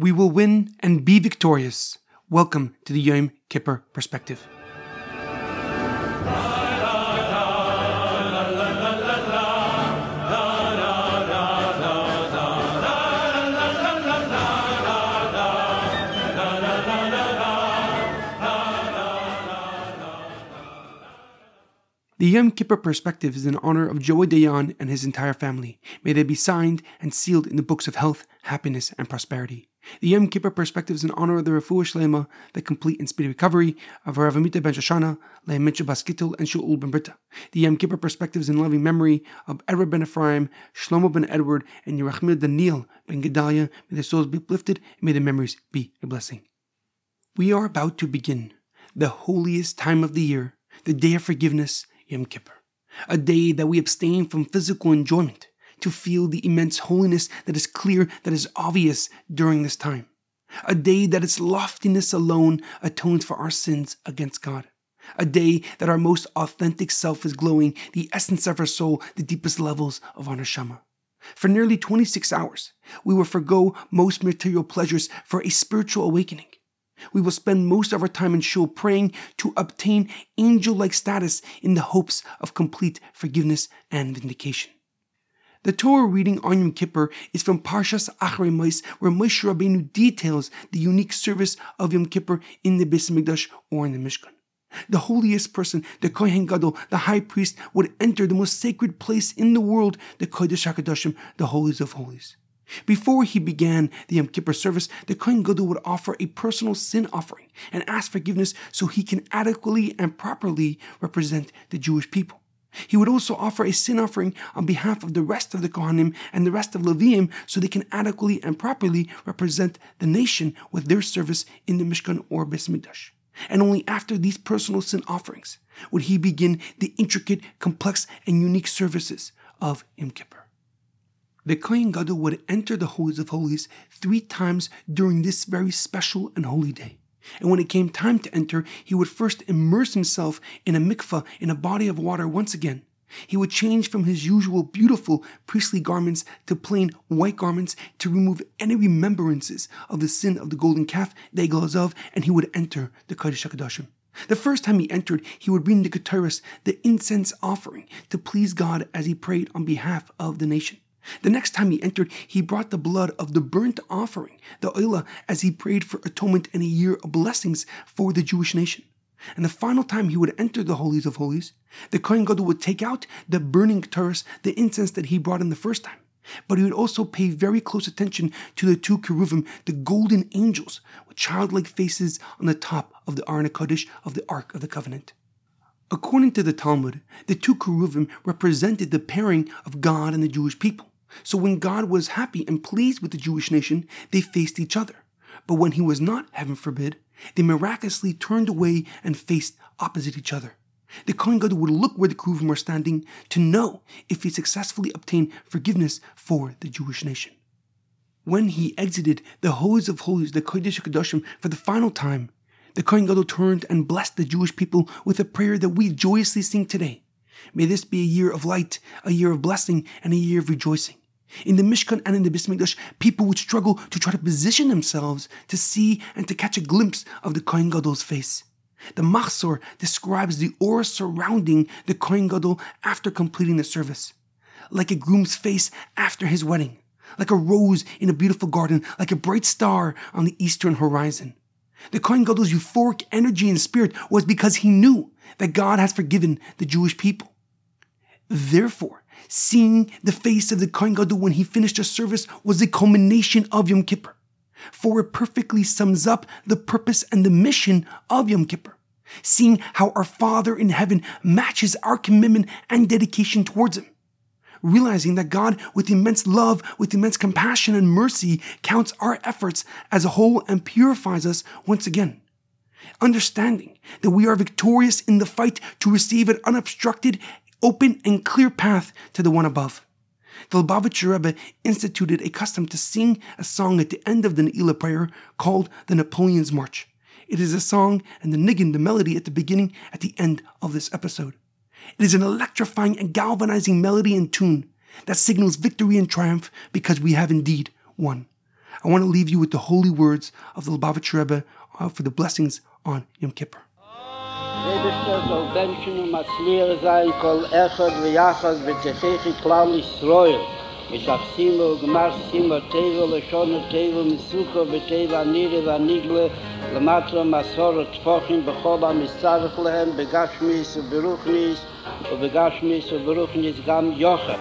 We will win and be victorious. Welcome to the Yom Kippur Perspective. The Yom Kippur perspective is in honor of Joey Dayan and his entire family. May they be signed and sealed in the books of health, happiness, and prosperity. The Yom Kippur perspective is in honor of the Refuah Shlema, the complete and speedy recovery of Rav Amitai ben Shoshana, Leah Mintche Baskittel, and Shaul ben Berta. The Yom Kippur perspective is in loving memory of Edward ben Ephraim, Shlomo ben Edward, and Yerachmiel Daniel ben Gedalia. May their souls be uplifted, and may their memories be a blessing. We are about to begin the holiest time of the year, the day of forgiveness, Yom Kippur, a day that we abstain from physical enjoyment to feel the immense holiness that is clear, that is obvious during this time. A day that its loftiness alone atones for our sins against God. A day that our most authentic self is glowing, the essence of our soul, the deepest levels of our neshama. For nearly 26 hours, we will forego most material pleasures for a spiritual awakening. We will spend most of our time in shul praying to obtain angel like status in the hopes of complete forgiveness and vindication. The Torah reading on Yom Kippur is from Parshas Acharei Mos, where Moshe Rabbeinu details the unique service of Yom Kippur in the Beis Hamikdash or in the Mishkan. The holiest person, the Kohen Gadol, the high priest, would enter the most sacred place in the world, the Kodesh HaKadoshim, the holies of holies. Before he began the Yom Kippur service, the Kohen Gadol would offer a personal sin offering and ask forgiveness so he can adequately and properly represent the Jewish people. He would also offer a sin offering on behalf of the rest of the Kohanim and the rest of Leviim so they can adequately and properly represent the nation with their service in the Mishkan or Beis Mikdash. And only after these personal sin offerings would he begin the intricate, complex, and unique services of Yom Kippur. The Kohen Gadol would enter the Holies of Holies three times during this very special and holy day. And when it came time to enter, he would first immerse himself in a mikvah, in a body of water once again. He would change from his usual beautiful priestly garments to plain white garments to remove any remembrances of the sin of the golden calf, the Egel and he would enter the Kodesh HaKadoshim. The first time he entered, he would bring the Ketores, the incense offering, to please God as he prayed on behalf of the nation. The next time he entered, he brought the blood of the burnt offering, the oila, as he prayed for atonement and a year of blessings for the Jewish nation. And the final time he would enter the holies of holies, the Kohen Gadol would take out the burning turris, the incense that he brought in the first time. But he would also pay very close attention to the two cherubim, the golden angels, with childlike faces on the top of the Aron Kodesh of the Ark of the Covenant. According to the Talmud, the two cherubim represented the pairing of God and the Jewish people. So when God was happy and pleased with the Jewish nation, they faced each other. But when he was not, heaven forbid, they miraculously turned away and faced opposite each other. The Kohen Gadol would look where the Kruvim were standing to know if he successfully obtained forgiveness for the Jewish nation. When he exited the Holies of Holies, the Kodesh HaKadoshim, for the final time, the Kohen Gadol turned and blessed the Jewish people with a prayer that we joyously sing today. May this be a year of light, a year of blessing, and a year of rejoicing. In the Mishkan and in the Beis Mikdash, people would struggle to try to position themselves to see and to catch a glimpse of the Kohen Gadol's face. The Machzor describes the aura surrounding the Kohen Gadol after completing the service, like a groom's face after his wedding, like a rose in a beautiful garden, like a bright star on the eastern horizon. The Kohen Gadol's euphoric energy and spirit was because he knew that God has forgiven the Jewish people. Therefore, seeing the face of the Kohen Gadol when he finished a service was the culmination of Yom Kippur, for it perfectly sums up the purpose and the mission of Yom Kippur. Seeing how our Father in heaven matches our commitment and dedication towards Him. Realizing that God, with immense love, with immense compassion and mercy, counts our efforts as a whole and purifies us once again understanding that we are victorious in the fight to receive an unobstructed, open, and clear path to the one above. The Lubavitcher Rebbe instituted a custom to sing a song at the end of the Ne'ilah prayer called the Napoleon's March. It is a song and the niggin, the melody at the beginning, at the end of this episode. It is an electrifying and galvanizing melody and tune that signals victory and triumph because we have indeed won. I want to leave you with the holy words of the Lubavitcher Rebbe uh, for the blessings on Yom Kippur. Rebischter soll Menschen und Matzliere sein, kol Echad v'yachad v'techechi klal Yisroel. Mishach Simo, Gmar Simo, Tevo, Leshona Tevo, Misuko, Beteva, Nire, Vanigle, Lamatra, Masor, Tfochim, Bechol, Amisarach lehem, Begashmis, Beruchnis, ובגשמיס וברוכים יש גם יוחד.